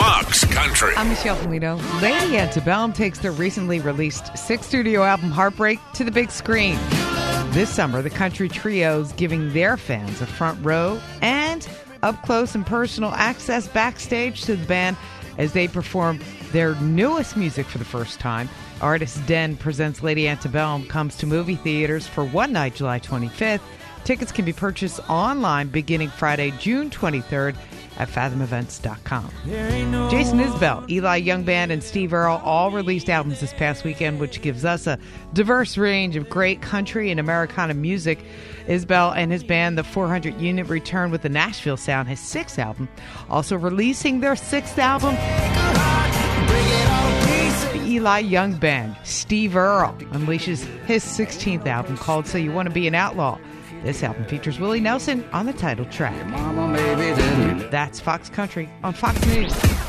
Fox Country. I'm Michelle Polito. Lady Antebellum takes their recently released sixth studio album Heartbreak to the big screen. This summer, the country trio's giving their fans a front row and up close and personal access backstage to the band as they perform their newest music for the first time. Artist Den presents Lady Antebellum comes to movie theaters for one night, July 25th. Tickets can be purchased online beginning Friday, June 23rd at fathomevents.com. Jason Isbell, Eli Young Band, and Steve Earle all released albums this past weekend, which gives us a diverse range of great country and Americana music. Isbell and his band, the 400 Unit, return with the Nashville Sound, his sixth album. Also releasing their sixth album, the Eli Young Band. Steve Earle unleashes his 16th album called So You Want to Be an Outlaw. This album features Willie Nelson on the title track. That's Fox Country on Fox News.